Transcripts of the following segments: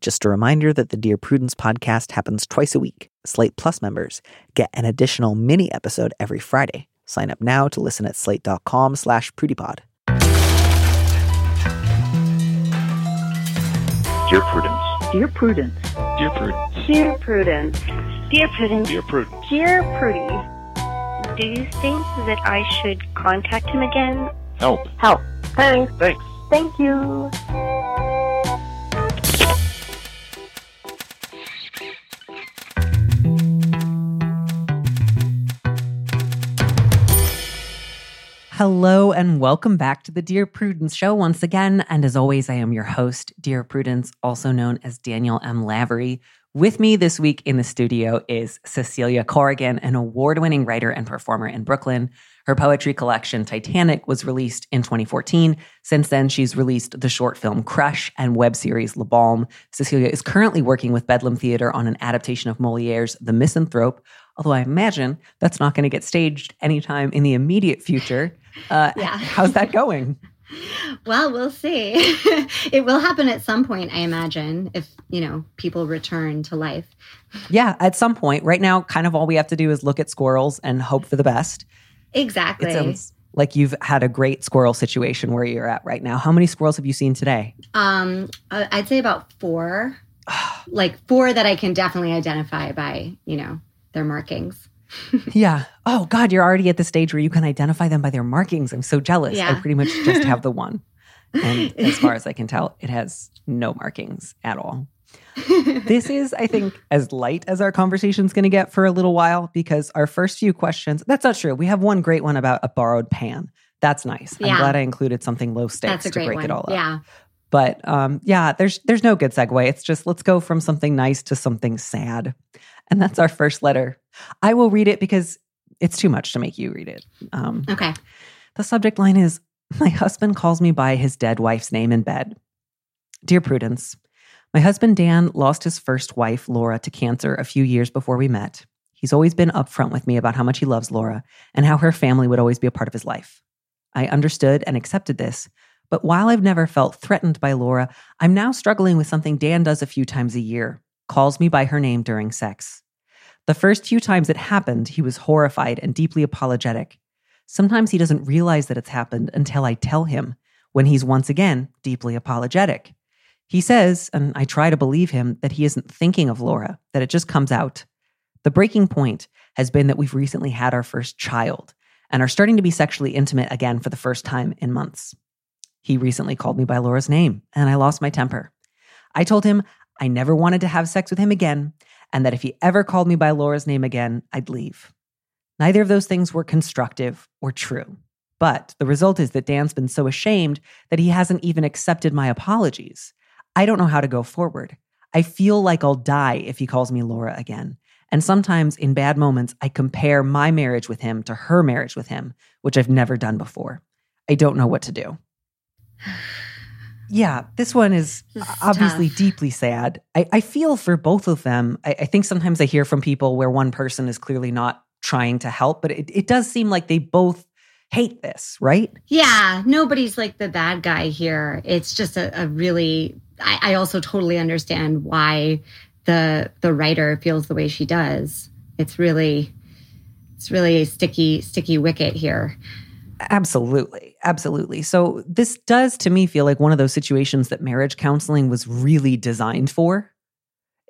Just a reminder that the Dear Prudence podcast happens twice a week. Slate Plus members get an additional mini episode every Friday. Sign up now to listen at slate.com slash prudypod. Dear Prudence. Dear Prudence. Dear Prudence. Dear Prudence. Dear Prudence. Dear Prudence. Dear Prudy. Do you think that I should contact him again? Help. Help. Thanks. Thanks. Thank you. Hello and welcome back to the Dear Prudence Show once again. And as always, I am your host, Dear Prudence, also known as Daniel M. Lavery. With me this week in the studio is Cecilia Corrigan, an award winning writer and performer in Brooklyn. Her poetry collection, Titanic, was released in 2014. Since then, she's released the short film Crush and web series Le Balm. Cecilia is currently working with Bedlam Theater on an adaptation of Moliere's The Misanthrope, although I imagine that's not going to get staged anytime in the immediate future. Uh, Yeah. How's that going? Well, we'll see. it will happen at some point, I imagine, if, you know, people return to life. Yeah, at some point. Right now, kind of all we have to do is look at squirrels and hope for the best. Exactly. It sounds like you've had a great squirrel situation where you're at right now. How many squirrels have you seen today? um, I- I'd say about four, like four that I can definitely identify by, you know, their markings. Yeah. Oh, God, you're already at the stage where you can identify them by their markings. I'm so jealous. I pretty much just have the one. And as far as I can tell, it has no markings at all. This is, I think, as light as our conversation's going to get for a little while because our first few questions, that's not true. We have one great one about a borrowed pan. That's nice. I'm glad I included something low stakes to break one. it all up. Yeah. But um, yeah, there's there's no good segue. It's just let's go from something nice to something sad, and that's our first letter. I will read it because it's too much to make you read it. Um, Okay. the subject line is My husband calls me by his dead wife's name in bed. Dear Prudence, my husband Dan lost his first wife, Laura, to cancer a few years before we met. He's always been upfront with me about how much he loves Laura and how her family would always be a part of his life. I understood and accepted this, but while I've never felt threatened by Laura, I'm now struggling with something Dan does a few times a year calls me by her name during sex. The first few times it happened, he was horrified and deeply apologetic. Sometimes he doesn't realize that it's happened until I tell him, when he's once again deeply apologetic. He says, and I try to believe him, that he isn't thinking of Laura, that it just comes out. The breaking point has been that we've recently had our first child and are starting to be sexually intimate again for the first time in months. He recently called me by Laura's name, and I lost my temper. I told him I never wanted to have sex with him again, and that if he ever called me by Laura's name again, I'd leave. Neither of those things were constructive or true. But the result is that Dan's been so ashamed that he hasn't even accepted my apologies. I don't know how to go forward. I feel like I'll die if he calls me Laura again. And sometimes in bad moments, I compare my marriage with him to her marriage with him, which I've never done before. I don't know what to do. Yeah, this one is This obviously tough. deeply sad. I, I feel for both of them. I, I think sometimes I hear from people where one person is clearly not trying to help, but it, it does seem like they both hate this, right? Yeah, nobody's like the bad guy here. It's just a, a really. I, I also totally understand why the the writer feels the way she does. It's really, it's really a sticky sticky wicket here. Absolutely. Absolutely. So, this does to me feel like one of those situations that marriage counseling was really designed for,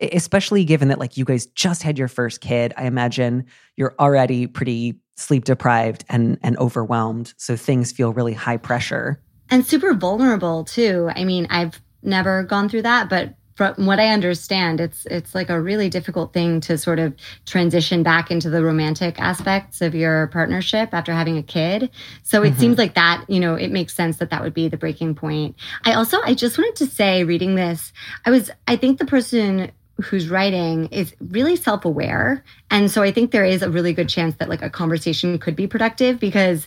especially given that, like, you guys just had your first kid. I imagine you're already pretty sleep deprived and, and overwhelmed. So, things feel really high pressure. and super vulnerable too. I mean, I've never gone through that, but from what I understand, it's it's like a really difficult thing to sort of transition back into the romantic aspects of your partnership after having a kid. So it mm-hmm. seems like that, you know, it makes sense that that would be the breaking point. I also I just wanted to say reading this, I was I think the person who's writing is really self-aware and so i think there is a really good chance that like a conversation could be productive because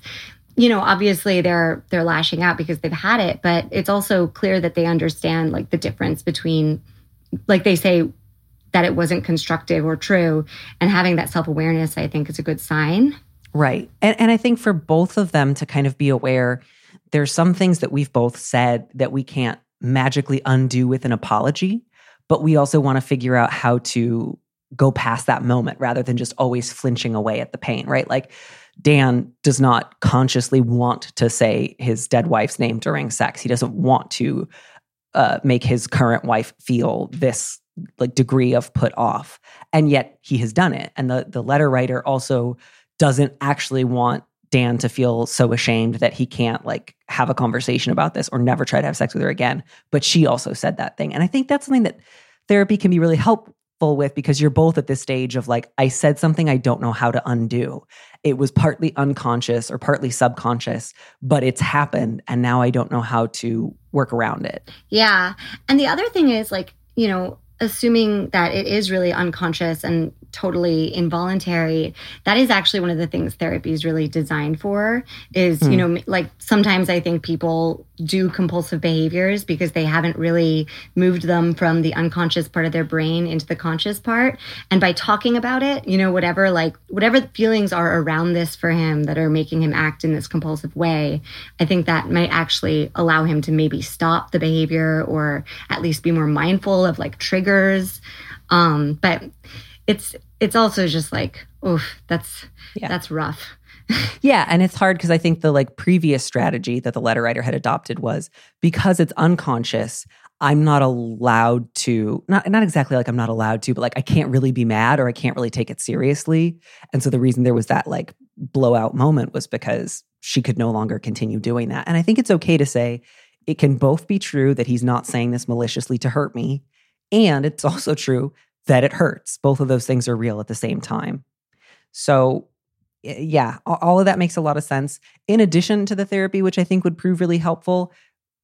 you know obviously they're they're lashing out because they've had it but it's also clear that they understand like the difference between like they say that it wasn't constructive or true and having that self-awareness i think is a good sign. Right. And, and i think for both of them to kind of be aware there's some things that we've both said that we can't magically undo with an apology but we also want to figure out how to go past that moment rather than just always flinching away at the pain right? Like Dan does not consciously want to say his dead wife's name during sex. He doesn't want to uh, make his current wife feel this like degree of put off, and yet he has done it. And the the letter writer also doesn't actually want Dan to feel so ashamed that he can't like have a conversation about this or never try to have sex with her again. But she also said that thing, and I think that's something that therapy can be really help, with because you're both at this stage of like, I said something I don't know how to undo. It was partly unconscious or partly subconscious, but it's happened. And now I don't know how to work around it. Yeah. And the other thing is like, you know, assuming that it is really unconscious and totally involuntary that is actually one of the things therapy is really designed for is mm. you hmm. know like sometimes i think people do compulsive behaviors because they haven't really moved them from the unconscious part of their brain into the conscious part and by talking about it you know whatever like whatever feelings are around this for him that are making him act in this compulsive way i think that might actually allow him to maybe stop the behavior or at least be more mindful of like triggers um but it's it's also just like, oof, that's yeah. that's rough. Yeah, and it's hard because I think the like previous strategy that the letter writer had adopted was because it's unconscious, I'm not allowed to not not exactly like I'm not allowed to, but like I can't really be mad or I can't really take it seriously. And so the reason there was that like blowout moment was because she could no longer continue doing that. And I think it's okay to say it can both be true that he's not saying this maliciously to hurt me, and it's also true that it hurts. Both of those things are real at the same time. So, yeah, all of that makes a lot of sense. In addition to the therapy, which I think would prove really helpful,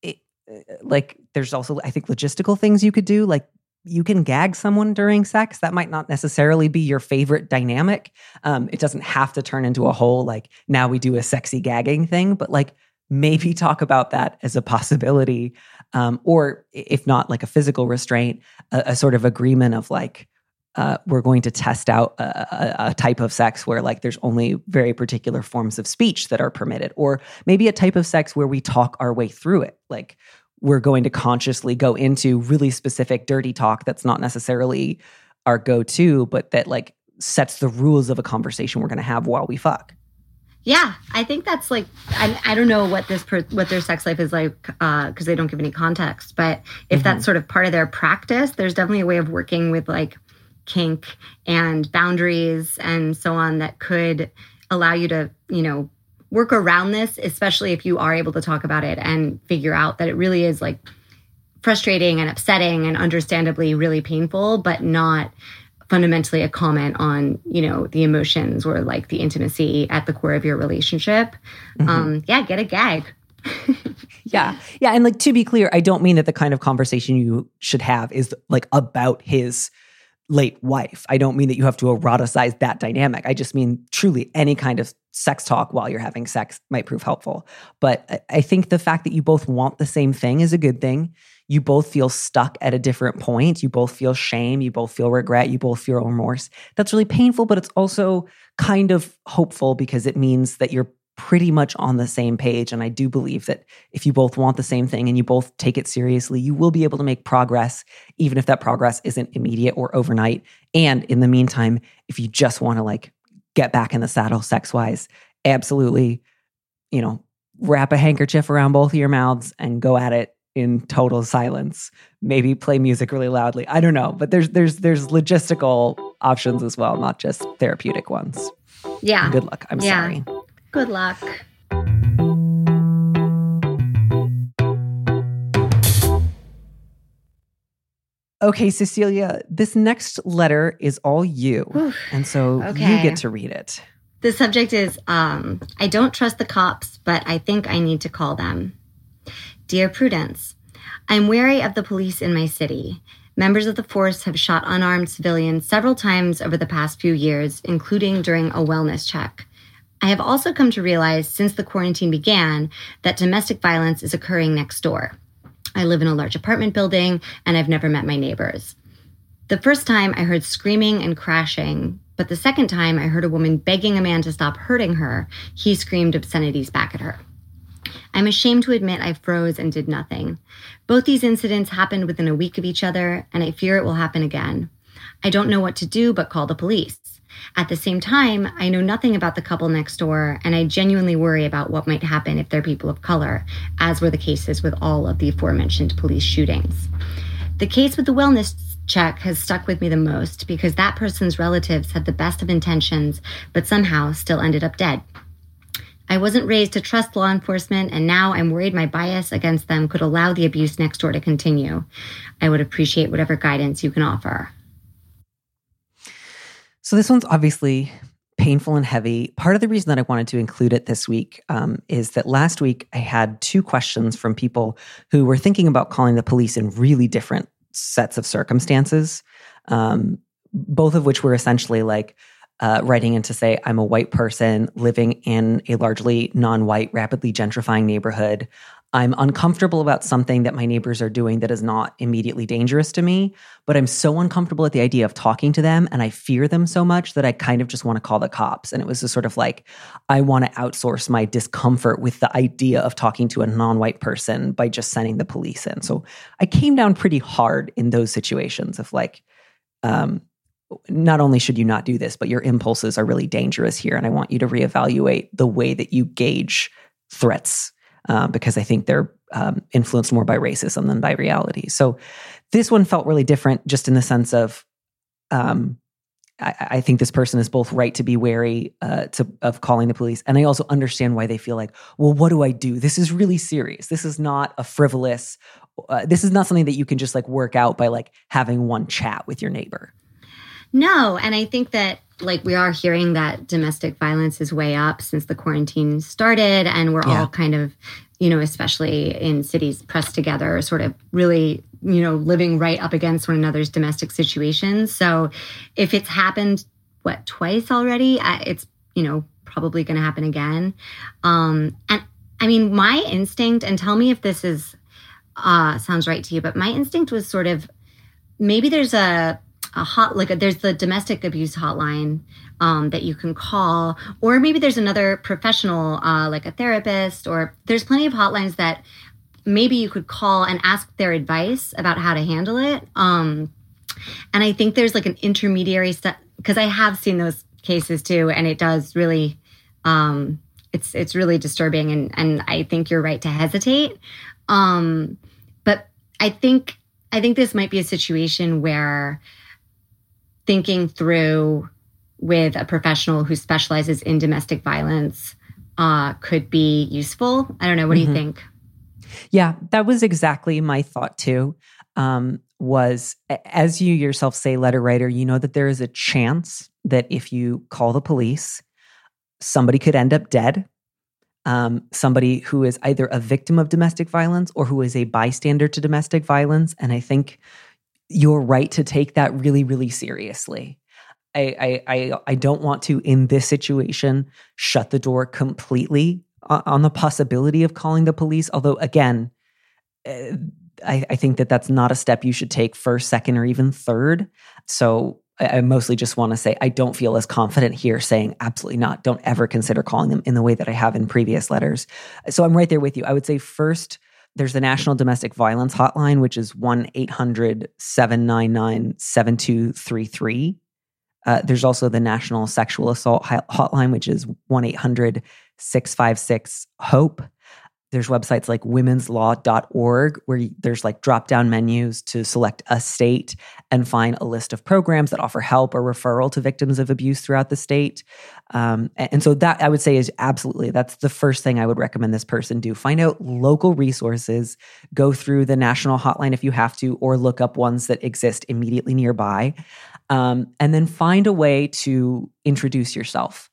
it, uh, like there's also, I think, logistical things you could do. Like you can gag someone during sex. That might not necessarily be your favorite dynamic. Um, it doesn't have to turn into a whole, like, now we do a sexy gagging thing, but like, maybe talk about that as a possibility um, or if not like a physical restraint a, a sort of agreement of like uh, we're going to test out a, a, a, type of sex where like there's only very particular forms of speech that are permitted or maybe a type of sex where we talk our way through it like we're going to consciously go into really specific dirty talk that's not necessarily our go-to but that like sets the rules of a conversation we're going to have while we fuck yeah, I think that's like I, I don't know what this per, what their sex life is like because uh, they don't give any context. But if mm-hmm. that's sort of part of their practice, there's definitely a way of working with like kink and boundaries and so on that could allow you to you know work around this, especially if you are able to talk about it and figure out that it really is like frustrating and upsetting and understandably really painful, but not fundamentally a comment on you know the emotions or like the intimacy at the core of your relationship. Mm-hmm. um yeah get a gag. Yeah. Yeah and like to be clear i don't mean that the kind of conversation you should have is like about his late wife i don't mean that you have to eroticize that dynamic i just mean truly any kind of sex talk while you're having sex might prove helpful but i think the fact that you both want the same thing is a good thing you both feel stuck at a different point. You both feel shame. You both feel regret. You both feel remorse. That's really painful, but it's also kind of hopeful because it means that you're pretty much on the same page. And I do believe that if you both want the same thing and you both take it seriously, you will be able to make progress, even if that progress isn't immediate or overnight. And in the meantime, if you just want to like get back in the saddle sex wise, absolutely, you know, wrap a handkerchief around both of your mouths and go at it in total silence. Maybe play music really loudly. I don't know. But there's there's there's logistical options as well not just therapeutic ones. Yeah. Good luck. I'm yeah. sorry good luck Okay, Cecilia, this next letter is all you. Whew. And so Okay. you get to read it. The subject is um, I don't trust the cops, but I think I need to call them. Dear Prudence, I'm wary of the police in my city. Members of the force have shot unarmed civilians several times over the past few years, including during a wellness check. I have also come to realize since the quarantine began that domestic violence is occurring next door. I live in a large apartment building and I've never met my neighbors. The first time I heard screaming and crashing, but the second time I heard a woman begging a man to stop hurting her, he screamed obscenities back at her. I'm ashamed to admit I froze and did nothing. Both these incidents happened within a week of each other, and I fear it will happen again. I don't know what to do but call the police. At the same time, I know nothing about the couple next door, and I genuinely worry about what might happen if they're people of color, as were the cases with all of the aforementioned police shootings. The case with the wellness check has stuck with me the most because that person's relatives had the best of intentions, but somehow still ended up dead. I wasn't raised to trust law enforcement, and now I'm worried my bias against them could allow the abuse next door to continue. I would appreciate whatever guidance you can offer. So this one's obviously painful and heavy. Part of the reason that I wanted to include it this week um, is that last week I had two questions from people who were thinking about calling the police in really different sets of circumstances, um, both of which were essentially like uh, writing in to say, I'm a white person living in a largely non white, rapidly gentrifying neighborhood. I'm uncomfortable about something that my neighbors are doing that is not immediately dangerous to me, but I'm so uncomfortable at the idea of talking to them and I fear them so much that I kind of just want to call the cops. And it was a sort of like, I want to outsource my discomfort with the idea of talking to a non white person by just sending the police in. So I came down pretty hard in those situations of like, um, not only should you not do this, but your impulses are really dangerous here. And I want you to reevaluate the way that you gauge threats uh, because I think they're um, influenced more by racism than by reality. So this one felt really different, just in the sense of, um, I, I think this person is both right to be wary uh, to, of calling the police, and I also understand why they feel like, well, what do I do? This is really serious. This is not a frivolous. Uh, this is not something that you can just like work out by like having one chat with your neighbor. No, and I think that like we are hearing that domestic violence is way up since the quarantine started and we're Yeah. all kind of you know especially in cities pressed together sort of really you know living right up against one another's domestic situations. So if it's happened what twice already? It's you know probably going to happen again. Um and i mean my instinct and tell me if this is uh sounds right to you but my instinct was sort of maybe there's a a hot like a, there's the domestic abuse hotline um, that you can call or maybe there's another professional uh, like a therapist or there's plenty of hotlines that maybe you could call and ask their advice about how to handle it. Um, and i think there's like an intermediary step because i have seen those cases too and it does really um, it's it's really disturbing and and i think you're right to hesitate. Um, but i think i think this might be a situation where thinking through with a professional who specializes in domestic violence uh, could be useful. I don't know. What do Mhm. you think? Yeah, that was exactly my thought too. Um, was as you yourself say, letter writer, you know that there is a chance that if you call the police, somebody could end up dead. Um, somebody who is either a victim of domestic violence or who is a bystander to domestic violence. And I think you're right to take that really, really seriously. I, I, I, I don't want to, in this situation, shut the door completely on the possibility of calling the police. Although, again, uh, I, I think that that's not a step you should take first, second, or even third. So I mostly just want to say I don't feel as confident here saying absolutely not. Don't ever consider calling them in the way that I have in previous letters. So I'm right there with you. I would say first, there's the National Domestic Violence Hotline, which is 1 800 799 7233. Uh, there's also the National Sexual Assault Hotline, which is 1 800 656 HOPE. There's websites like womenslaw.org where there's like drop down menus to select a state and find a list of programs that offer help or referral to victims of abuse throughout the state. Um, and so that I would say is absolutely that's the first thing I would recommend this person do. Find out local resources, go through the national hotline if you have to, or look up ones that exist immediately nearby. Um, and then find a way to introduce yourself.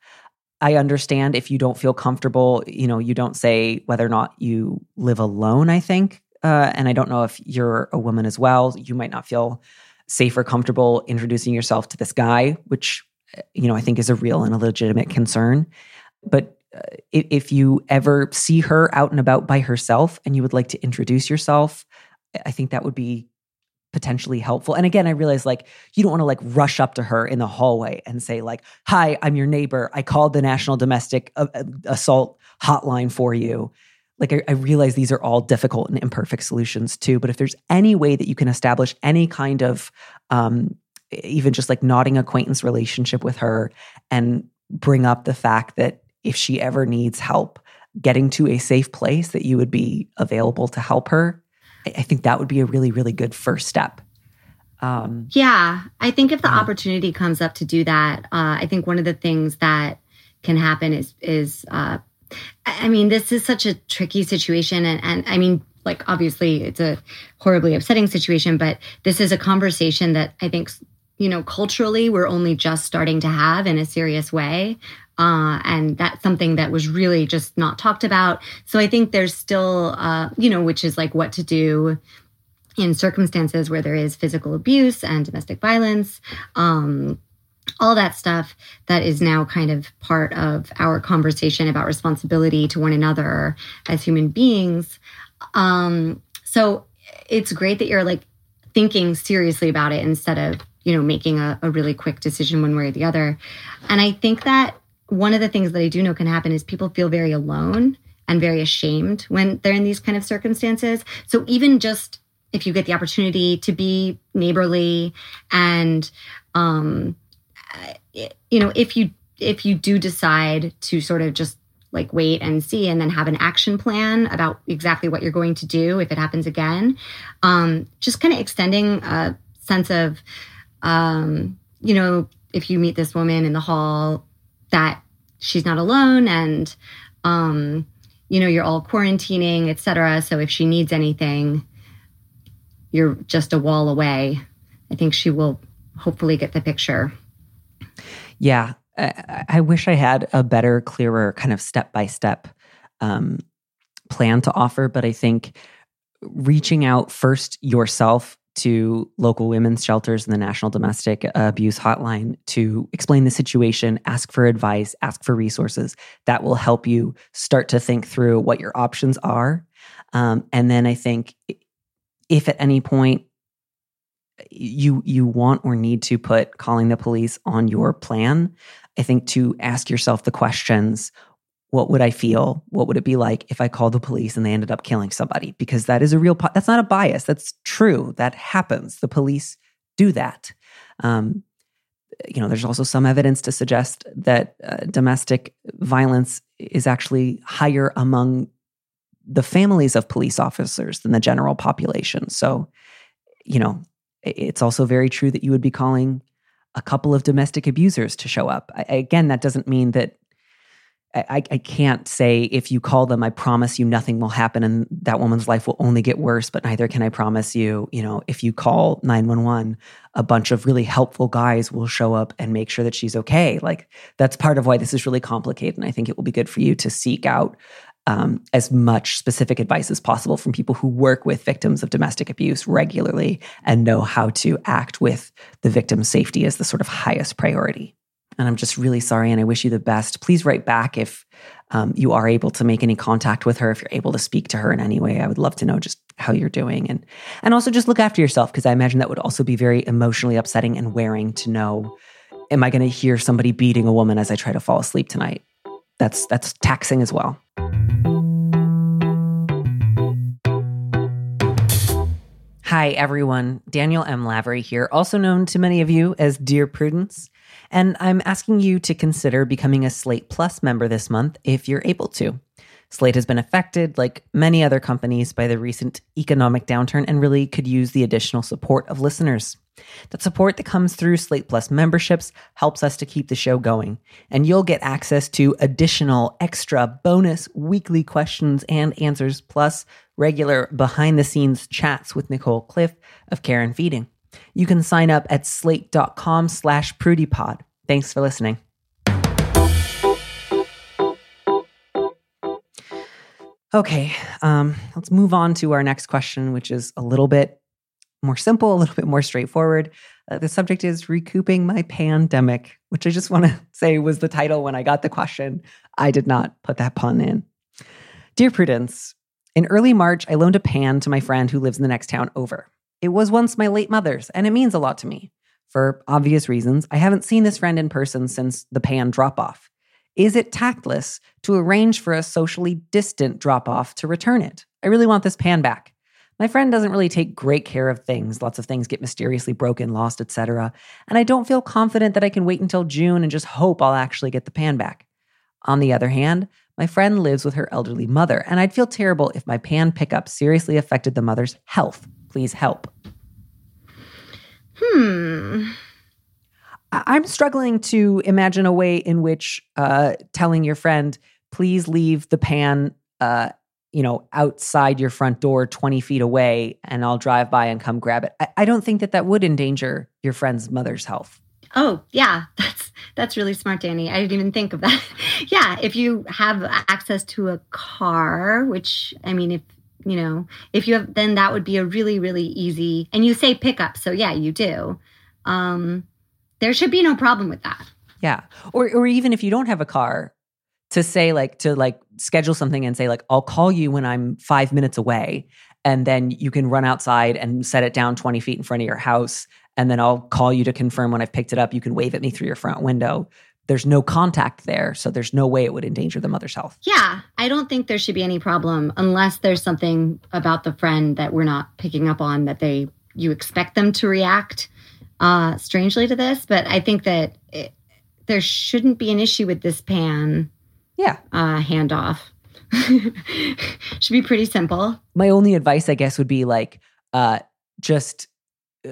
I understand if you don't feel comfortable, you know, you don't say whether or not you live alone, I think. Uh, and I don't know if you're a woman as well. You might not feel safe or comfortable introducing yourself to this guy, which, uh, you know, I think is a real and a legitimate concern. But uh, if you ever see her out and about by herself and you would like to introduce yourself, I think that would be potentially helpful. And again, I realize like you don't want to like rush up to her in the hallway and say like, "Hi, I'm your neighbor. I called the National Domestic uh, uh, Assault Hotline for you." Like I, I realize these are all difficult and imperfect solutions too. But if there's any way that you can establish any kind of um, even just like nodding acquaintance relationship with her and bring up the fact that if she ever needs help getting to a safe place that you would be available to help her I think that would be a really, really good first step. Um, yeah, I think if the yeah. opportunity comes up to do that, uh, I think one of the things that can happen is is uh, I mean, this is such a tricky situation, and and I mean, like obviously it's a horribly upsetting situation, but this is a conversation that I think you know culturally we're only just starting to have in a serious way uh, and that's something that was really just not talked about. So I think there's still, uh, you know, which is like what to do in circumstances where there is physical abuse and domestic violence. Um, all that stuff that is now kind of part of our conversation about responsibility to one another as human beings. Um, so it's great that you're like thinking seriously about it instead of you know making a, a really quick decision one way or the other and i think that one of the things that I do know can happen is people feel very alone and very ashamed when they're in these kind of circumstances. So even just if you get the opportunity to be neighborly and um you know if you if you do decide to sort of just like wait and see and then have an action plan about exactly what you're going to do if it happens again um just kind of extending a sense of um you know if you meet this woman in the hall that she's not alone and um, you know you're all quarantining etc so if she needs anything you're just a wall away. I think she will hopefully get the picture. Yeah. I, I wish i had a better clearer kind of step by step plan to offer but i think reaching out first yourself to local women's shelters and the National Domestic Abuse Hotline to explain the situation, ask for advice, ask for resources. That will help you start to think through what your options are. Um, and then I think if at any point you you want or need to put calling the police on your plan, I think to ask yourself the questions what would I feel? What would it be like if I called the police and they ended up killing somebody? Because that is a real, po- that's not a bias. That's true. That happens. The police do that. Um, you know, there's also some evidence to suggest that uh, domestic violence is actually higher among the families of police officers than the general population. So, you know, it's also very true that you would be calling a couple of domestic abusers to show up. I, again, that doesn't mean that I, I can't say if you call them, I promise you nothing will happen and that woman's life will only get worse. But neither can I promise you, you know, if you call 911, a bunch of really helpful guys will show up and make sure that she's okay. Like that's part of why this is really complicated. And I think it will be good for you to seek out um, as much specific advice as possible from people who work with victims of domestic abuse regularly and know how to act with the victim's safety as the sort of highest priority. And I'm just really sorry and I wish you the best. Please write back if um, you are able to make any contact with her, if you're able to speak to her in any way. I would love to know just how you're doing. And, and also just look after yourself because I imagine that would also be very emotionally upsetting and wearing to know am I going to hear somebody beating a woman as I try to fall asleep tonight? That's, that's taxing as well. Hi, everyone. Daniel M. Lavery here, also known to many of you as Dear Prudence. And I'm asking you to consider becoming a Slate Plus member this month if you're able to. Slate has been affected, like many other companies, by the recent economic downturn and really could use the additional support of listeners. That support that comes through Slate Plus memberships helps us to keep the show going. And you'll get access to additional extra bonus weekly questions and answers, plus regular behind the scenes chats with Nicole Cliff of Care and Feeding. You can sign up at slate.com slash prudypod. Thanks for listening. Okay, um, let's move on to our next question, which is a little bit more simple, a little bit more straightforward. Uh, the subject is recouping my pandemic, which I just want to say was the title when I got the question. I did not put that pun in. Dear Prudence, in early March, I loaned a pan to my friend who lives in the next town over. It was once my late mother's, and it means a lot to me. For obvious reasons, I haven't seen this friend in person since the pan drop off. Is it tactless to arrange for a socially distant drop off to return it? I really want this pan back. My friend doesn't really take great care of things. Lots of things get mysteriously broken, lost, etc. And I don't feel confident that I can wait until June and just hope I'll actually get the pan back. On the other hand, my friend lives with her elderly mother, and I'd feel terrible if my pan pickup seriously affected the mother's health. Please help. Hmm. I'm struggling to imagine a way in which uh, telling your friend, please leave the pan uh, you know, outside your front door 20 feet away and I'll drive by and come grab it. I, I don't think that that would endanger your friend's mother's health. Oh, yeah. That's that's really smart, Danny. I didn't even think of that. yeah, if you have access to a car, which I mean if you know, if you have then that would be a really really easy and you say pickup, so yeah, you do. Um there should be no problem with that. Yeah. Or or even if you don't have a car, to say like to like schedule something and say like I'll call you when I'm 5 minutes away and then you can run outside and set it down 20 feet in front of your house and then I'll call you to confirm when I've picked it up you can wave at me through your front window there's no contact there so there's no way it would endanger the mother's health yeah i don't think there should be any problem unless there's something about the friend that we're not picking up on that they you expect them to react uh strangely to this but i think that it, there shouldn't be an issue with this pan yeah. Uh, handoff. Should be pretty simple. My only advice, I guess, would be like, uh, just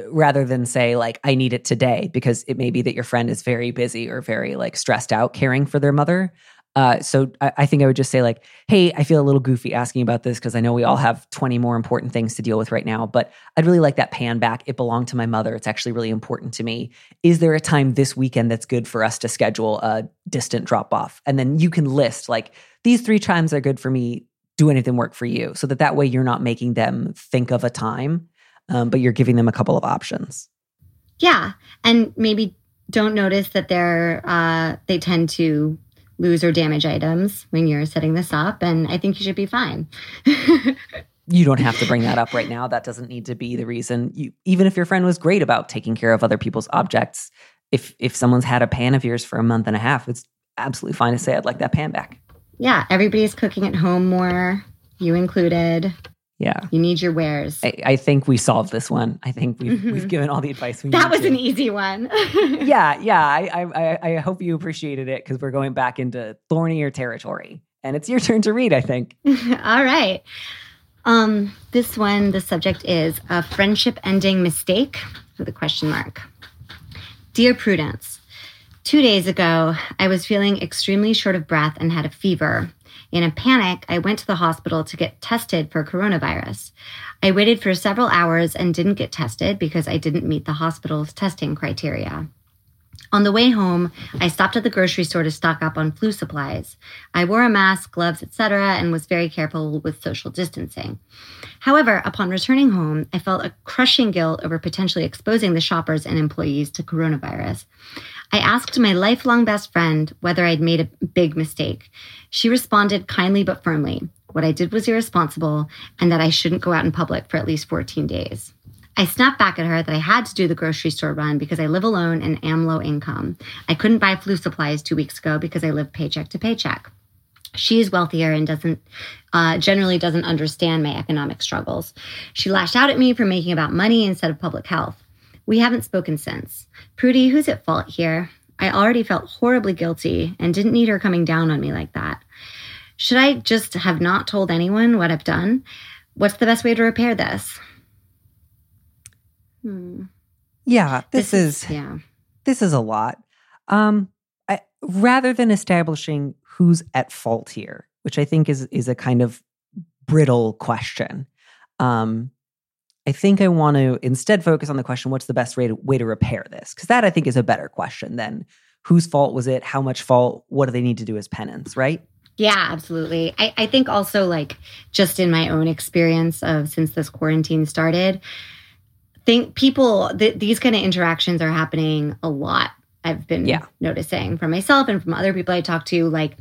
rather than say like i need it today because it may be that your friend is very busy or very like stressed out caring for their mother uh, so I, I, think I would just say like, hey, I feel a little goofy asking about this because I know we all have 20 more important things to deal with right now, but I'd really like that pan back. It belonged to my mother. It's actually really important to me. Is there a time this weekend that's good for us to schedule a distant drop off? And then you can list like these three times are good for me. Do anything work for you? So that that way you're not making them think of a time, um, but you're giving them a couple of options. Yeah, and maybe don't notice that they're uh, they tend to lose or damage items when you're setting this up. And I think you should be fine. you don't have to bring that up right now. That doesn't need to be the reason. You, even if your friend was great about taking care of other people's objects, if if someone's had a pan of yours for a month and a half, it's absolutely fine to say I'd like that pan back. Yeah, everybody's cooking at home more, you included. Yeah. You need your wares. I, I think we solved this one. I think we've, mm-hmm. we've given all the advice we need. That was to. an easy one. yeah. Yeah. I, I, I hope you appreciated it because we're going back into thornier territory. And it's your turn to read, I think. all right. Um, this one, the subject is a friendship ending mistake with a question mark. Dear Prudence, two days ago, I was feeling extremely short of breath and had a fever. In a panic, I went to the hospital to get tested for coronavirus. I waited for several hours and didn't get tested because I didn't meet the hospital's testing criteria. On the way home, I stopped at the grocery store to stock up on flu supplies. I wore a mask, gloves, etc., and was very careful with social distancing. However, upon returning home, I felt a crushing guilt over potentially exposing the shoppers and employees to coronavirus. I asked my lifelong best friend whether I'd made a big mistake. She responded kindly but firmly what I did was irresponsible and that I shouldn't go out in public for at least 14 days. I snapped back at her that I had to do the grocery store run because I live alone and am low income. I couldn't buy flu supplies two weeks ago because I live paycheck to paycheck. She is wealthier and doesn't uh, generally doesn't understand my economic struggles. She lashed out at me for making about money instead of public health. We haven't spoken since. Prudy, who's at fault here? I already felt horribly guilty and didn't need her coming down on me like that. should I just have not told anyone what I've done? What's the best way to repair this? Hmm. Yeah, this, is, yeah. this is a lot. Um, I, rather than establishing who's at fault here, which I think is is a kind of brittle question, um, I think I want to instead focus on the question: What's the best way to way to repair this? Because that I think is a better question than whose fault was it, how much fault, what do they need to do as penance, right? Yeah, absolutely. I, I think also like just in my own experience of since this quarantine started, think people th- these kind of interactions are happening a lot. I've been Yeah. noticing from myself and from other people I talk to, like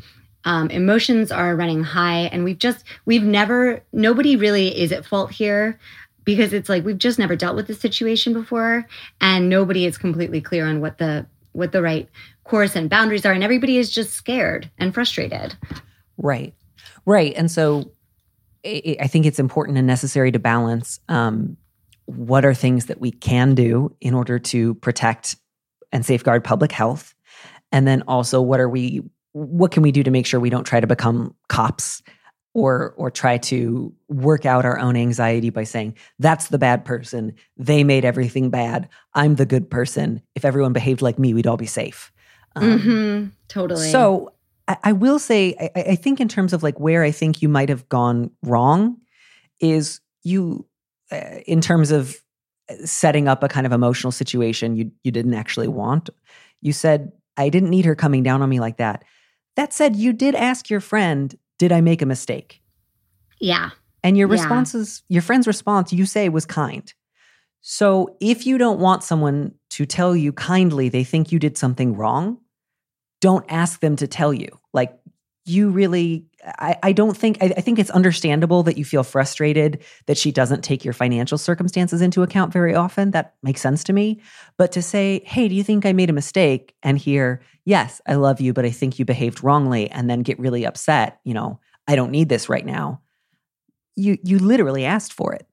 um, emotions are running high, and we've just we've never nobody really is at fault here because it's like we've just never dealt with this situation before, and nobody is completely clear on what the what the right course and boundaries are, and everybody is just scared and frustrated. Right. Right. And so I think it's important and necessary to balance um, what are things that we can do in order to protect and safeguard public health. And then also what are we what can we do to make sure we don't try to become cops or or try to work out our own anxiety by saying that's the bad person they made everything bad i'm the good person if everyone behaved like me we'd all be safe Um, hmm Totally. so I, I will say, I, I think in terms of like where I think you might have gone wrong is you, uh, in terms of uh, setting up a kind of emotional situation you you didn't actually want. You said I didn't need her coming down on me like that. That said, you did ask your friend, "Did I make a mistake?" yeah. And your Yeah. responses, your friend's response, you say was kind. So if you don't want someone to tell you kindly they think you did something wrong, don't ask them to tell you. You really, I, I don't think, I, I think it's understandable that you feel frustrated that she doesn't take your financial circumstances into account very often. That makes sense to me. But to say, hey, do you think I made a mistake? And hear, yes, I love you, but I think you behaved wrongly, and then get really upset, you know, I don't need this right now you you literally asked for it.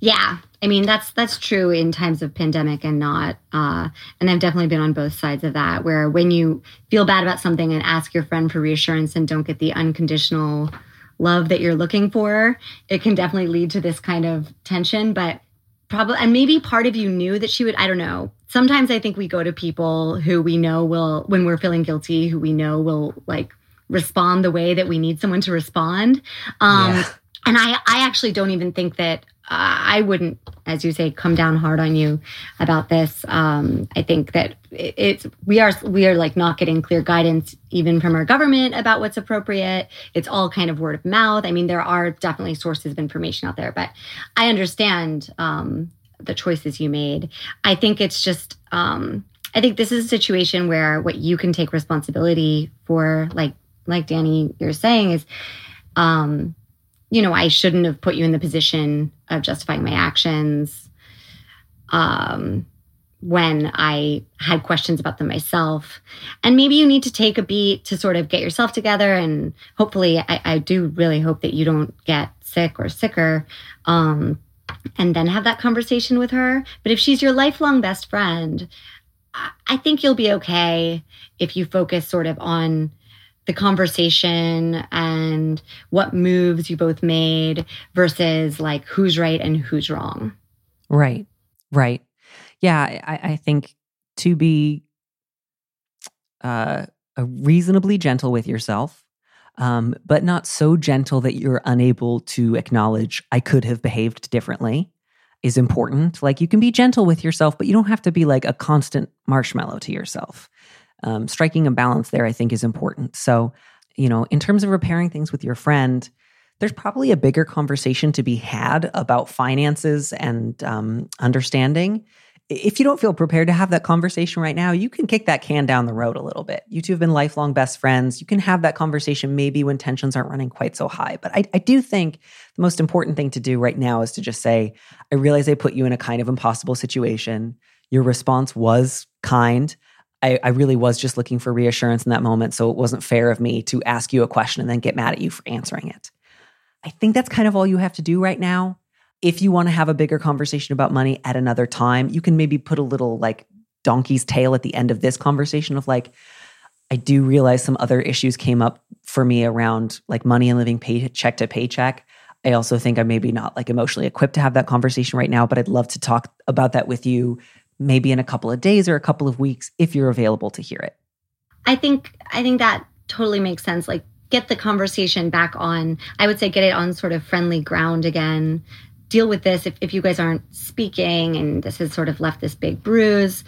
Yeah, I mean that's that's true in times of pandemic and not. Uh, and I've definitely been on both sides of that. Where when you feel bad about something and ask your friend for reassurance and don't get the unconditional love that you're looking for, it can definitely lead to this kind of tension. But probably, and maybe part of you knew that she would. I don't know. Sometimes I think we go to people who we know will, when we're feeling guilty, who we know will like respond the way that we need someone to respond. Um, Yeah. And I, I actually don't even think that I wouldn't, as you say, come down hard on you about this. Um, I think that it's we are we are like not getting clear guidance even from our government about what's appropriate. It's all kind of word of mouth. I mean, there are definitely sources of information out there, but I understand um, the choices you made. I think it's just. Um, I think this is a situation where what you can take responsibility for, like like Danny, you're saying, is um, you know, I shouldn't have put you in the position of justifying my actions um, when I had questions about them myself. And maybe you need to take a beat to sort of get yourself together. And hopefully, I, I do really hope that you don't get sick or sicker. Um, and then have that conversation with her. But if she's your lifelong best friend, I- I think you'll be okay if you focus sort of on the conversation and what moves you both made versus like who's right and who's wrong. Right. Right. Yeah, I, I think to be uh, reasonably gentle with yourself, um, but not so gentle that you're unable to acknowledge I could have behaved differently is important. Like you can be gentle with yourself, but you don't have to be like a constant marshmallow to yourself. Um, striking a balance there, I think, is important. So, you know, in terms of repairing things with your friend, there's probably a bigger conversation to be had about finances and um, understanding. If you don't feel prepared to have that conversation right now, you can kick that can down the road a little bit. You two have been lifelong best friends. You can have that conversation maybe when tensions aren't running quite so high. But I, I do think the most important thing to do right now is to just say, I realize I put you in a kind of impossible situation. Your response was kind. I, I really was just looking for reassurance in that moment. So it wasn't fair of me to ask you a question and then get mad at you for answering it. I think that's kind of all you have to do right now. If you want to have a bigger conversation about money at another time, you can maybe put a little like donkey's tail at the end of this conversation of like, I do realize some other issues came up for me around like money and living paycheck to paycheck. I also think I'm maybe not like emotionally equipped to have that conversation right now, but I'd love to talk about that with you maybe in a couple of days or a couple of weeks if you're available to hear it. I think I think that totally makes sense. Like get the conversation back on. I would say get it on sort of friendly ground again. Deal with this if, if you guys aren't speaking and this has sort of left this big bruise.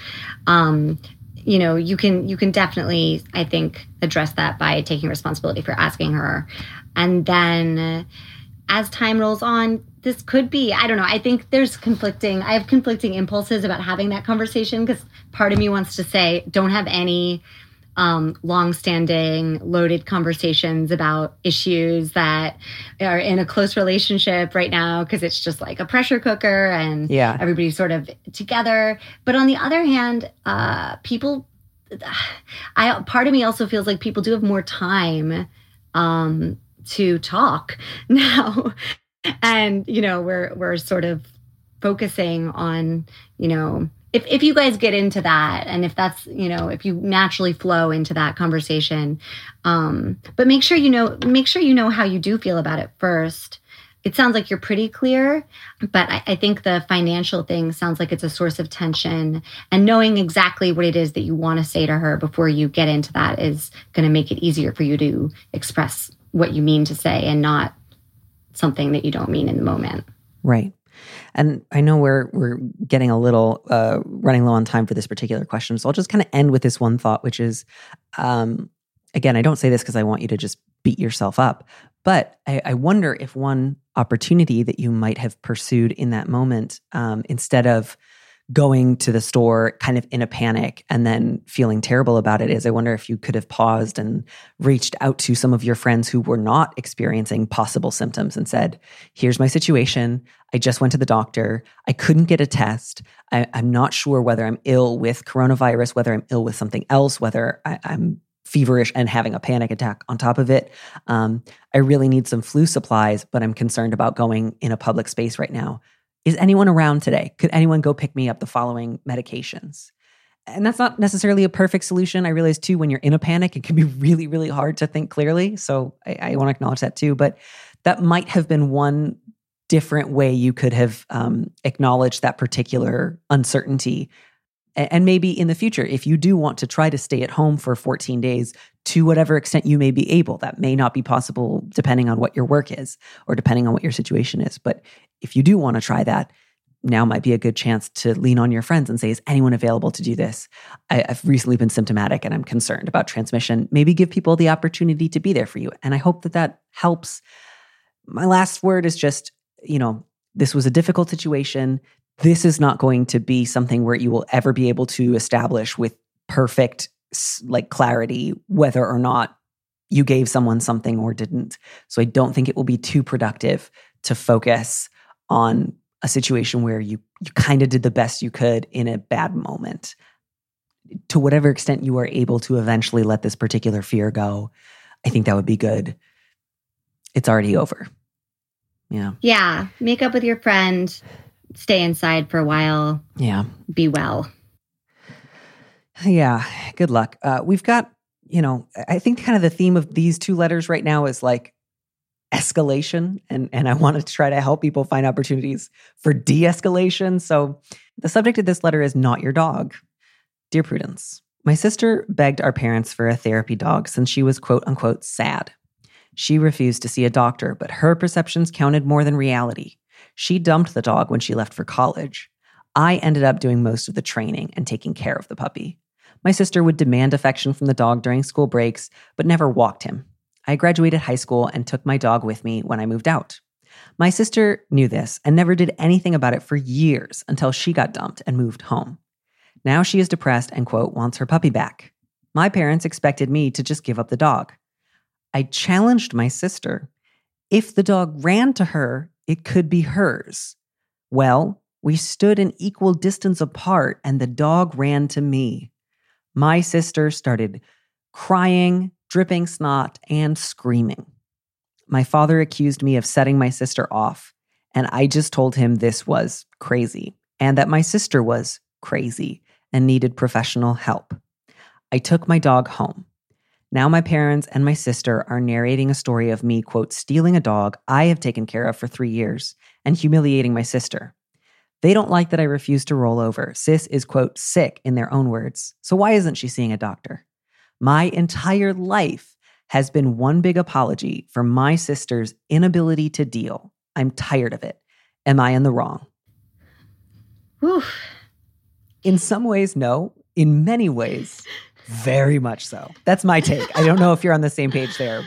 Um, you know, you can you can definitely, I think, address that by taking responsibility for asking her. And then as time rolls on, this could be, I don't know. I think there's conflicting, I have conflicting impulses about having that conversation because part of me wants to say, don't have any um, long-standing loaded conversations about issues that are in a close relationship right now because it's just like a pressure cooker and yeah. everybody's sort of together. But on the other hand, uh, people, I part of me also feels like people do have more time um, to talk now, and you know we're we're sort of focusing on you know if, if you guys get into that and if that's you know if you naturally flow into that conversation um but make sure you know make sure you know how you do feel about it first. It sounds like you're pretty clear but I, I think the financial thing sounds like it's a source of tension. And knowing exactly what it is that you want to say to her before you get into that is going to make it easier for you to express what you mean to say and not something that you don't mean in the moment. Right. And I know we're we're getting a little uh, running low on time for this particular question, so I'll just kind of end with this one thought, which is, um, again, I don't say this because I want you to just beat yourself up, but I, I, wonder if one opportunity that you might have pursued in that moment, um, instead of going to the store kind of in a panic and then feeling terrible about it is I wonder if you could have paused and reached out to some of your friends who were not experiencing possible symptoms and said, Here's my situation. I just went to the doctor. I couldn't get a test. I, am not sure whether I'm ill with coronavirus, whether I'm ill with something else, whether I, am feverish and having a panic attack on top of it. Um, I really need some flu supplies, but I'm concerned about going in a public space right now. Is anyone around today? Could anyone go pick me up the following medications? And that's not necessarily a perfect solution. I realize too, when you're in a panic, it can be really, really hard to think clearly. So I, I want to acknowledge that too. But that might have been one different way you could have um, acknowledged that particular uncertainty. And maybe in the future, if you do want to try to stay at home for 14 days, to whatever extent you may be able, that may not be possible depending on what your work is or depending on what your situation is. But if you do want to try that, now might be a good chance to lean on your friends and say, Is anyone available to do this? I, have recently been symptomatic and I'm concerned about transmission. Maybe give people the opportunity to be there for you. And I hope that that helps. My last word is just, you know, this was a difficult situation. This is not going to be something where you will ever be able to establish with perfect like clarity whether or not you gave someone something or didn't. So I don't think it will be too productive to focus on a situation where you you kind of did the best you could in a bad moment. To whatever extent you are able to eventually let this particular fear go i think that would be good. It's already over. Yeah. Yeah. Make up with your friend. Stay inside for a while. Yeah. Be well yeah good luck uh, we've got you know i think kind of the theme of these two letters right now is like escalation and and I want to try to help people find opportunities for de-escalation. So the subject of this letter is not your dog. Dear Prudence, my sister begged our parents for a therapy dog since she was quote unquote sad. She refused to see a doctor, but her perceptions counted more than reality. She dumped the dog when she left for college. I ended up doing most of the training and taking care of the puppy. My sister would demand affection from the dog during school breaks, but never walked him. I graduated high school and took my dog with me when I moved out. My sister knew this and never did anything about it for years until she got dumped and moved home. Now she is depressed and, quote, wants her puppy back. My parents expected me to just give up the dog. I challenged my sister. If the dog ran to her, it could be hers. Well, we stood an equal distance apart and the dog ran to me. My sister started crying, dripping snot, and screaming. My father accused me of setting my sister off, and I just told him this was crazy and that my sister was crazy and needed professional help. I took my dog home. Now my parents and my sister are narrating a story of me, quote, stealing a dog I have taken care of for three years and humiliating my sister. They don't like that I refuse to roll over. Sis is, quote, sick in their own words. So why isn't she seeing a doctor? My entire life has been one big apology for my sister's inability to deal. I'm tired of it. Am I in the wrong? Whew. In some ways, no. In many ways, very much so. That's my take. I don't know if you're on the same page there.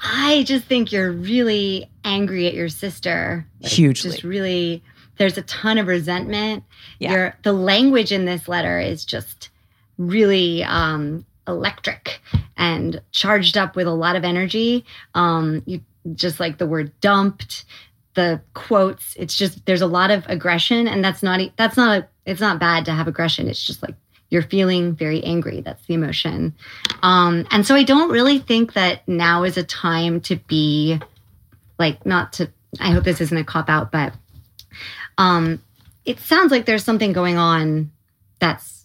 I just think you're really angry at your sister. Like, Hugely. Just really, there's a ton of resentment. Yeah. Your, the language in this letter is just really um, electric and charged up with a lot of energy. Um, you just like the word dumped, the quotes. It's just there's a lot of aggression, and that's not that's not a, it's not bad to have aggression. It's just like you're feeling very angry. That's the emotion. Um, and so I don't really think that now is a time to be like not to. I hope this isn't a cop out, but um, it sounds like there's something going on that's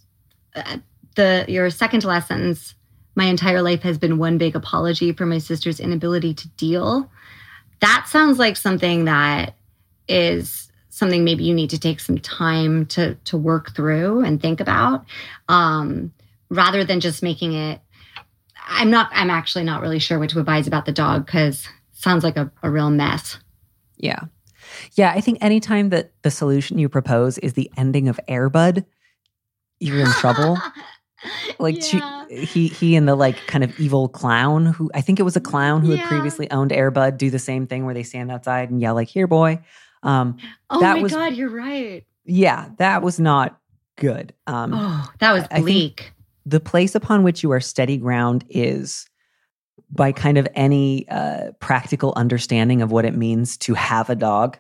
uh, the your second to last sentence my entire life has been one big apology for my sister's inability to deal that sounds like something that is something maybe you need to take some time to to work through and think about um, rather than just making it i'm not i'm actually not really sure what to advise about the dog because sounds like a, a real mess Yeah. Yeah. I think anytime that the solution you propose is the ending of Airbud, you're in trouble. Like she- he he and the like kind of evil clown who I think it was a clown who Yeah. had previously owned Airbud do the same thing where they stand outside and yell like "Here, boy." Um, oh That my was- god you're right yeah, that was not good. Um, oh that was bleak the place upon which you are steady ground is by kind of any uh, practical understanding of what it means to have a dog.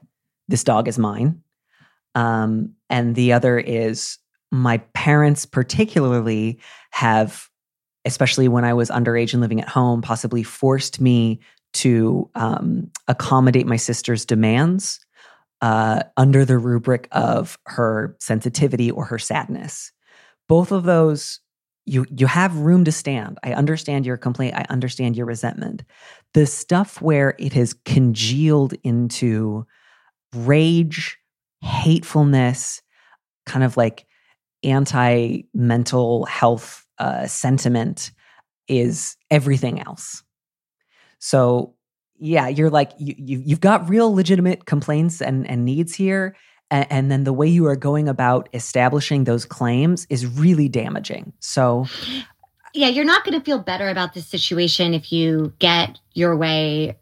This dog is mine. Um, and the other is my parents, particularly, have, especially when I was underage and living at home, possibly forced me to um, accommodate my sister's demands uh, under the rubric of her sensitivity or her sadness. Both of those you you have room to stand. I understand your complaint. I understand your resentment. The stuff where it has congealed into rage, hatefulness, kind of like anti mental health uh, sentiment is everything else. So yeah, you're like you, you you've got real legitimate complaints and and needs here, and, and then the way you are going about establishing those claims is really damaging. So yeah, you're not going to feel better about this situation if you get your way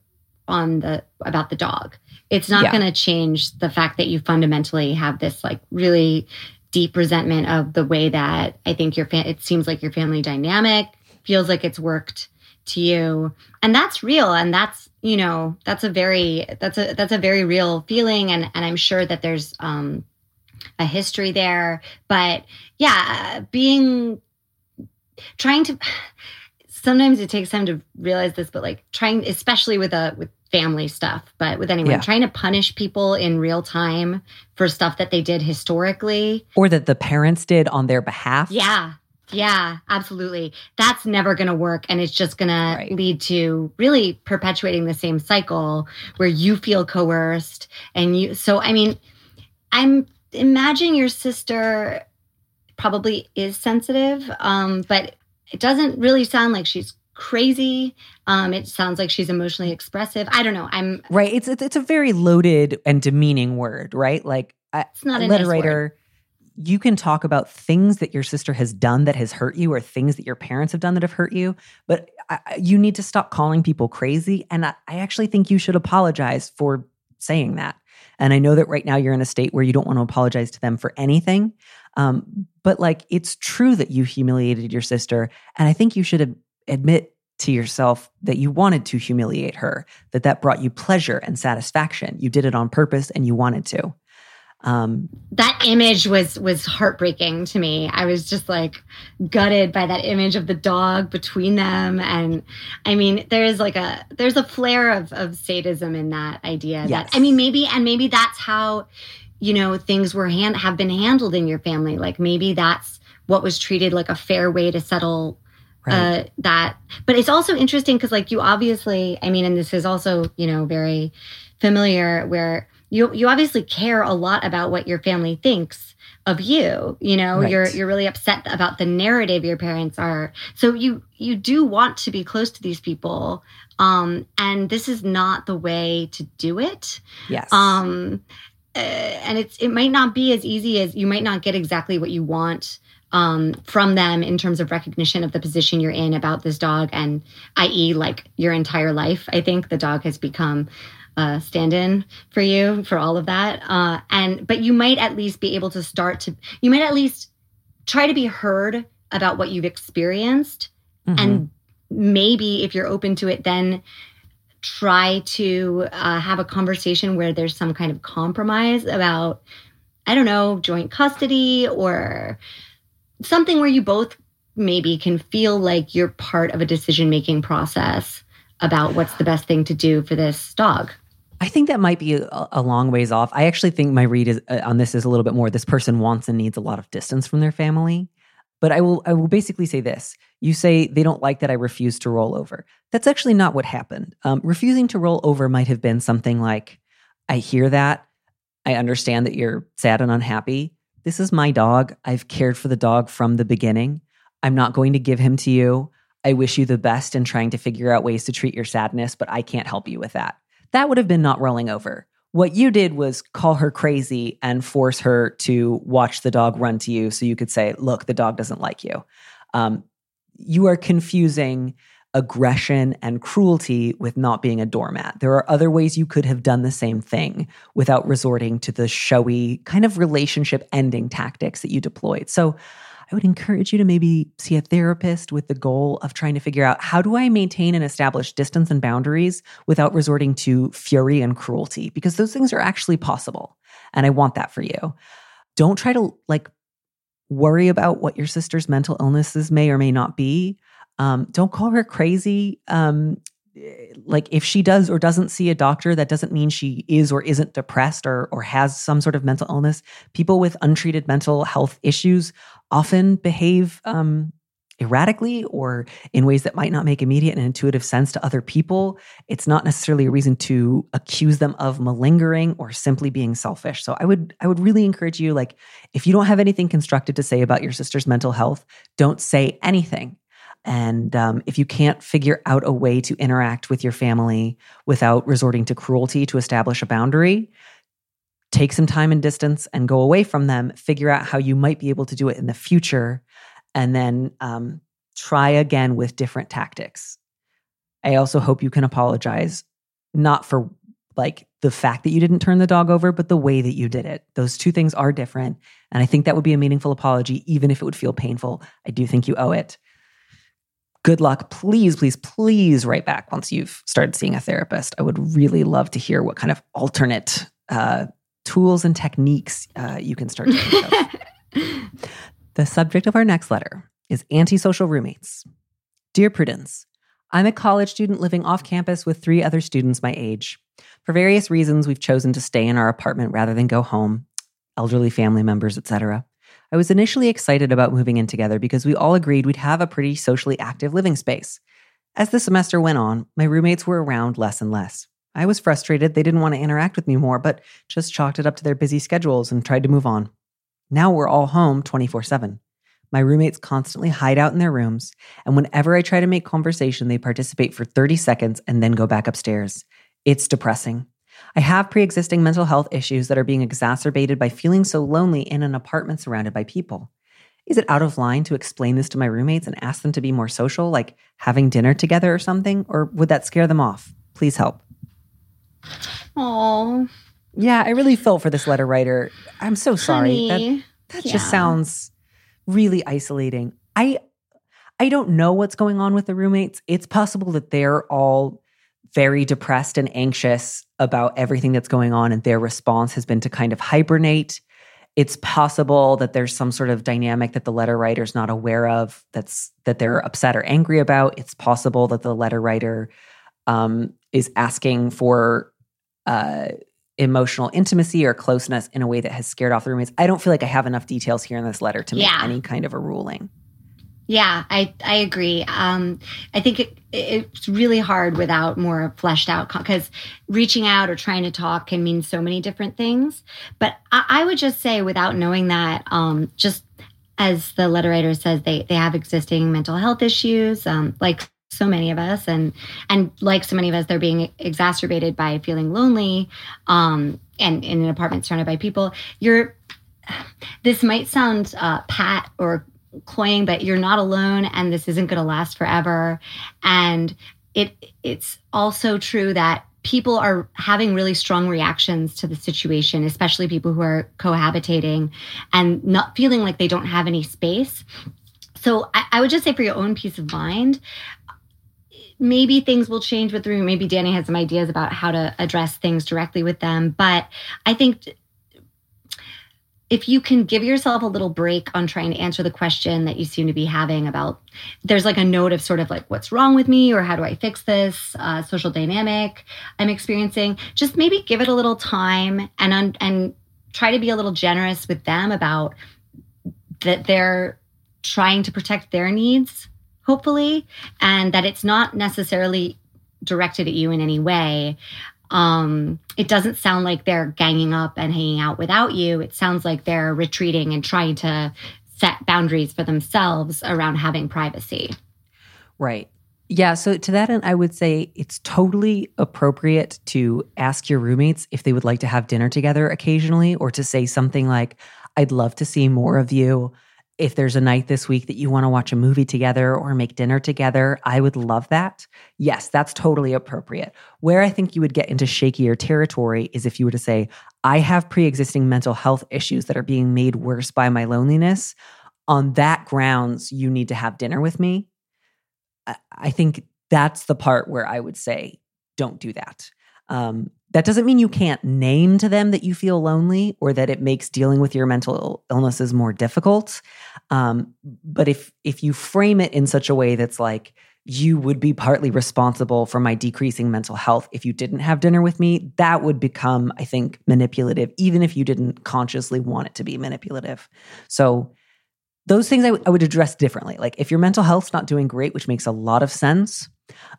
on the about the dog. It's not Yeah. going to change the fact that you fundamentally have this like really deep resentment of the way that I think your fa- it seems like your family dynamic feels like it's worked to you. And that's real. And that's you know that's a very that's a that's a very real feeling. And and I'm sure that there's um a history there. But yeah being trying to sometimes it takes time to realize this but like trying especially with a with family stuff but with anyone Yeah. trying to punish people in real time for stuff that they did historically. Or that the parents did on their behalf. yeah yeah absolutely that's never going to work and it's just going Right. to lead to really perpetuating the same cycle where you feel coerced and you so i mean i'm imagining your sister probably is sensitive um but it doesn't really sound like she's crazy um it sounds like she's emotionally expressive i don't know i'm Right. It's, it's it's a very loaded and demeaning word, right? Like It's not a a letter nice writer. You can talk about things that your sister has done that has hurt you, or things that your parents have done that have hurt you. But I, you need to stop calling people crazy. And I, I actually think you should apologize for saying that. And I know that right now you're in a state where you don't want to apologize to them for anything. Um, but like, it's true that you humiliated your sister, and I think you should ad- admit to yourself that you wanted to humiliate her that that brought you pleasure and satisfaction. You did it on purpose and you wanted to. Um, that image was was heartbreaking to me. I was just like gutted by that image of the dog between them, and I mean, there is like a there's a flare of of sadism in that idea. Yes. That I mean, maybe and maybe that's how you know things were hand have been handled in your family. Like maybe that's what was treated like a fair way to settle Uh, that, but it's also interesting because, like, you obviously, I mean, and this is also, you know, very familiar where you you obviously care a lot about what your family thinks of you you know Right. you're you're really upset about the narrative your parents are so you you do want to be close to these people um and this is not the way to do it Yes. um uh, and it's it might not be as easy as you might not get exactly what you want um from them in terms of recognition of the position you're in about this dog and i.e like your entire life i think the dog has become a stand-in for you for all of that. Uh and but you might at least be able to start to you might at least try to be heard about what you've experienced. Mhm. and maybe if you're open to it then try to uh, have a conversation where there's some kind of compromise about i don't know joint custody or something where you both maybe can feel like you're part of a decision making process about what's the best thing to do for this dog I think that might be a, a long ways off. I actually think my read is, uh, on this is a little bit more. This person wants and needs a lot of distance from their family. But I will I will basically say this. You say they don't like that I refuse to roll over. That's actually not what happened. Um, refusing to roll over might have been something like, I hear that. I understand that you're sad and unhappy. This is my dog. I've cared for the dog from the beginning. I'm not going to give him to you. I wish you the best in trying to figure out ways to treat your sadness, but I can't help you with that. That would have been not rolling over. What you did was call her crazy and force her to watch the dog run to you so you could say, Look, the dog doesn't like you. Um, you are confusing aggression and cruelty with not being a doormat. There are other ways you could have done the same thing without resorting to the showy kind of relationship ending tactics that you deployed. So I would encourage you to maybe see a therapist with the goal of trying to figure out how do I maintain and establish distance and boundaries without resorting to fury and cruelty because those things are actually possible. And I want that for you. Don't try to like worry about what your sister's mental illnesses may or may not be. Um, don't call her crazy. Um, like if she does or doesn't see a doctor, that doesn't mean she is or isn't depressed or or has some sort of mental illness. People with untreated mental health issues often behave um, erratically or in ways that might not make immediate and intuitive sense to other people. It's not necessarily a reason to accuse them of malingering or simply being selfish. So I would I would really encourage you like if you don't have anything constructive to say about your sister's mental health, don't say anything. And um, if you can't figure out a way to interact with your family without resorting to cruelty to establish a boundary, take some time and distance and go away from them. Figure out how you might be able to do it in the future, and then um, try again with different tactics. I also hope you can apologize, not for like the fact that you didn't turn the dog over, but the way that you did it. Those two things are different. And I think that would be a meaningful apology, even if it would feel painful. I do think you owe it good luck. Please, please, please write back once you've started seeing a therapist. I would really love to hear what kind of alternate uh, tools and techniques uh, you can start to think of. the subject of our next letter is antisocial roommates. Dear Prudence, I'm a college student living off campus with three other students my age. For various reasons, we've chosen to stay in our apartment rather than go home, elderly family members, etc. I was initially excited about moving in together because we all agreed we'd have a pretty socially active living space. As the semester went on, my roommates were around less and less. I was frustrated they didn't want to interact with me more, but just chalked it up to their busy schedules and tried to move on. Now we're all home 24 7. My roommates constantly hide out in their rooms, and whenever I try to make conversation, they participate for 30 seconds and then go back upstairs. It's depressing. I have pre existing mental health issues that are being exacerbated by feeling so lonely in an apartment surrounded by people. Is it out of line to explain this to my roommates and ask them to be more social, like having dinner together or something? Or would that scare them off? Please help. Oh, Yeah, I really felt for this letter writer. I'm so sorry. That, that Yeah. just sounds really isolating. I I don't know what's going on with the roommates. It's possible that they're all very depressed and anxious about everything that's going on and their response has been to kind of hibernate. It's possible that there's some sort of dynamic that the letter writer's not aware of that's that they're upset or angry about. It's possible that the letter writer um, is asking for uh, emotional intimacy or closeness in a way that has scared off the roommates. I don't feel like I have enough details here in this letter to make Yeah. any kind of a ruling. Yeah, I I agree. Um, I think it, it's really hard without more fleshed out because reaching out or trying to talk can mean so many different things. But I, I would just say, without knowing that, um, just as the letter writer says, they they have existing mental health issues, um, like so many of us, and and like so many of us, they're being exacerbated by feeling lonely, um, and in an apartment surrounded by people. You're this might sound uh, pat or cloying, but you're not alone and this isn't going to last forever. And it it's also true that people are having really strong reactions to the situation, especially people who are cohabitating and not feeling like they don't have any space. So I, I would just say for your own peace of mind, maybe things will change with the room. Maybe Danny has some ideas about how to address things directly with them. But I think if you can give yourself a little break on trying to answer the question that you seem to be having about there's like a note of sort of like what's wrong with me or how do i fix this uh, social dynamic i'm experiencing just maybe give it a little time and un- and try to be a little generous with them about that they're trying to protect their needs hopefully and that it's not necessarily directed at you in any way um, it doesn't sound like they're ganging up and hanging out without you. It sounds like they're retreating and trying to set boundaries for themselves around having privacy. Right. Yeah. So, to that end, I would say it's totally appropriate to ask your roommates if they would like to have dinner together occasionally or to say something like, I'd love to see more of you if there's a night this week that you want to watch a movie together or make dinner together, I would love that. Yes, that's totally appropriate. Where I think you would get into shakier territory is if you were to say, I have pre existing mental health issues that are being made worse by my loneliness. On that grounds, you need to have dinner with me. I think that's the part where I would say, don't do that. Um, that doesn't mean you can't name to them that you feel lonely or that it makes dealing with your mental illnesses more difficult. Um, but if if you frame it in such a way that's like you would be partly responsible for my decreasing mental health if you didn't have dinner with me, that would become, I think, manipulative, even if you didn't consciously want it to be manipulative. So those things I, w- I would address differently. Like if your mental health's not doing great, which makes a lot of sense,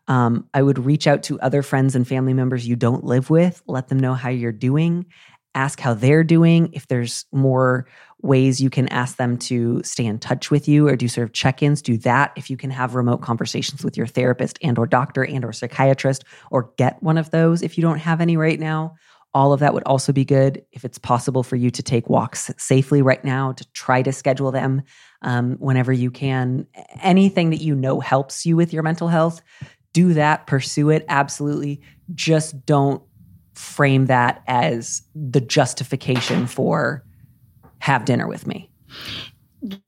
um, I would reach out to other friends and family members you don't live with, let them know how you're doing, ask how they're doing. If there's more ways you can ask them to stay in touch with you or do sort of check-ins, do that. If you can have remote conversations with your therapist and or doctor and or psychiatrist or get one of those if you don't have any right now. All of that would also be good if it's possible for you to take walks safely right now, to try to schedule them um, whenever you can. Anything that you know helps you with your mental health, do that, pursue it. Absolutely. Just don't frame that as the justification for have dinner with me.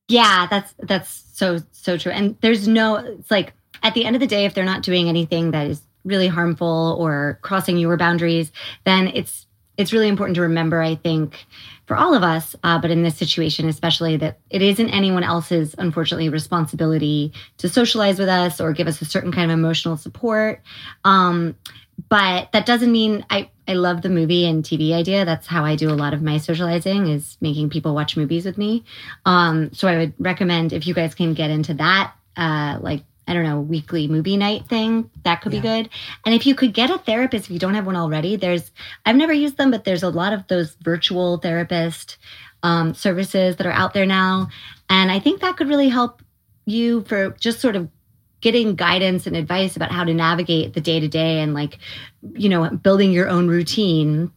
Yeah, that's that's so so true. And there's no it's like at the end of the day if they're not doing anything that is really harmful or crossing your boundaries, then it's it's really important to remember, I think, for all of us, uh, but in this situation especially, that it isn't anyone else's, unfortunately, responsibility to socialize with us or give us a certain kind of emotional support. Um, but that doesn't mean I, I love the movie and TV idea. That's how I do a lot of my socializing is making people watch movies with me. Um, so I would recommend if you guys can get into that, uh, like I don't know, weekly movie night thing. That could yeah. be good. And if you could get a therapist, if you don't have one already, there's, I've never used them, but there's a lot of those virtual therapist um, services that are out there now. And I think that could really help you for just sort of getting guidance and advice about how to navigate the day to day and like, you know, building your own routine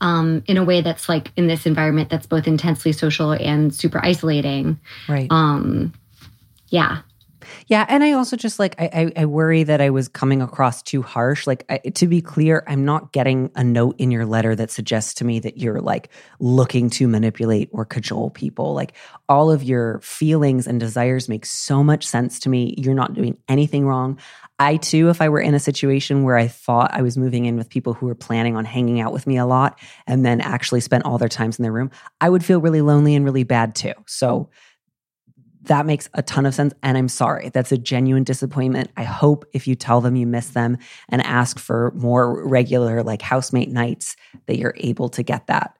um, in a way that's like in this environment that's both intensely social and super isolating. Right. Um, yeah. Yeah, and I also just like I, I, worry that I was coming across too harsh. Like I, to be clear, I'm not getting a note in your letter that suggests to me that you're like looking to manipulate or cajole people. Like all of your feelings and desires make so much sense to me. You're not doing anything wrong. I too, if I were in a situation where I thought I was moving in with people who were planning on hanging out with me a lot and then actually spent all their times in their room, I would feel really lonely and really bad too. So that makes a ton of sense. And I'm sorry. That's a genuine disappointment. I hope if you tell them you miss them and ask for more regular, like housemate nights, that you're able to get that.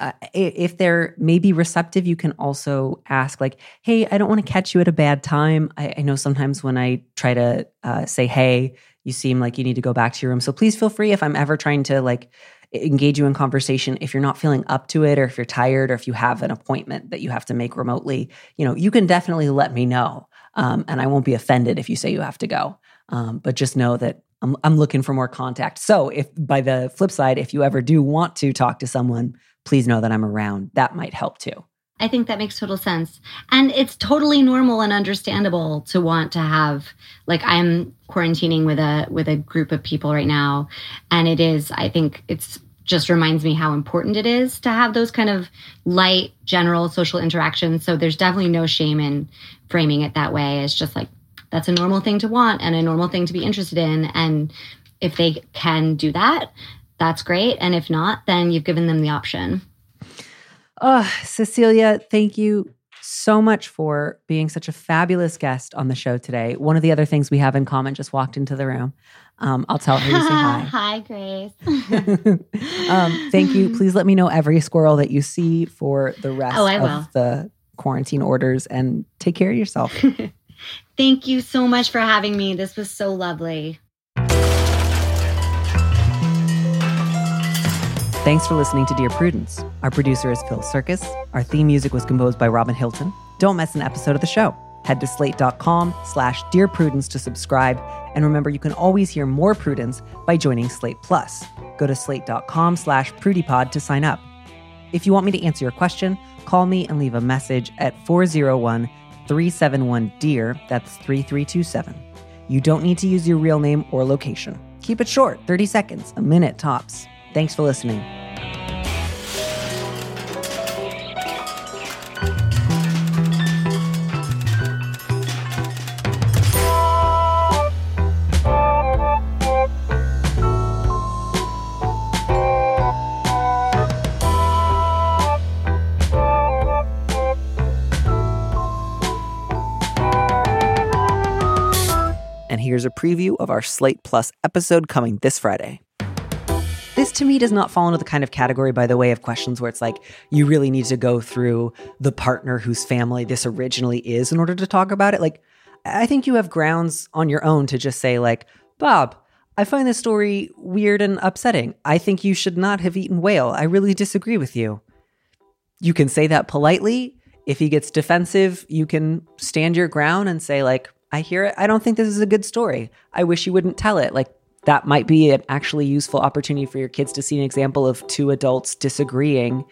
uh, if they're maybe receptive, you can also ask, like, hey, I don't want to catch you at a bad time. I, I know sometimes when I try to uh, say, hey, you seem like you need to go back to your room. So please feel free if I'm ever trying to like engage you in conversation. If you're not feeling up to it, or if you're tired, or if you have an appointment that you have to make remotely, you know, you can definitely let me know. Um, and I won't be offended if you say you have to go. Um, but just know that I'm, I'm looking for more contact. So if by the flip side, if you ever do want to talk to someone, please know that I'm around. That might help too. I think that makes total sense. And it's totally normal and understandable to want to have like I'm quarantining with a with a group of people right now and it is I think it's just reminds me how important it is to have those kind of light general social interactions. So there's definitely no shame in framing it that way. It's just like that's a normal thing to want and a normal thing to be interested in and if they can do that, that's great and if not, then you've given them the option. Oh, Cecilia, thank you so much for being such a fabulous guest on the show today. One of the other things we have in common just walked into the room. Um, I'll tell her you say hi. hi, Grace. um, thank you. Please let me know every squirrel that you see for the rest oh, of the quarantine orders and take care of yourself. thank you so much for having me. This was so lovely. Thanks for listening to Dear Prudence. Our producer is Phil Surkis. Our theme music was composed by Robin Hilton. Don't miss an episode of the show. Head to slate.com slash Dear Prudence to subscribe. And remember, you can always hear more Prudence by joining Slate Plus. Go to slate.com slash PrudyPod to sign up. If you want me to answer your question, call me and leave a message at 401 371 DEAR. That's 3327. You don't need to use your real name or location. Keep it short 30 seconds, a minute tops. Thanks for listening. And here's a preview of our Slate Plus episode coming this Friday. This to me does not fall into the kind of category, by the way, of questions where it's like you really need to go through the partner whose family this originally is in order to talk about it. Like, I think you have grounds on your own to just say, like, Bob, I find this story weird and upsetting. I think you should not have eaten whale. I really disagree with you. You can say that politely. If he gets defensive, you can stand your ground and say, like, I hear it. I don't think this is a good story. I wish you wouldn't tell it. Like, that might be an actually useful opportunity for your kids to see an example of two adults disagreeing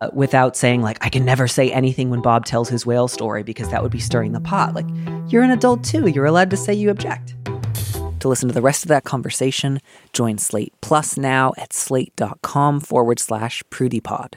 uh, without saying like i can never say anything when bob tells his whale story because that would be stirring the pot. Like you're an adult too. You're allowed to say you object. To listen to the rest of that conversation join slate plus now at slate.com forward slash prudypod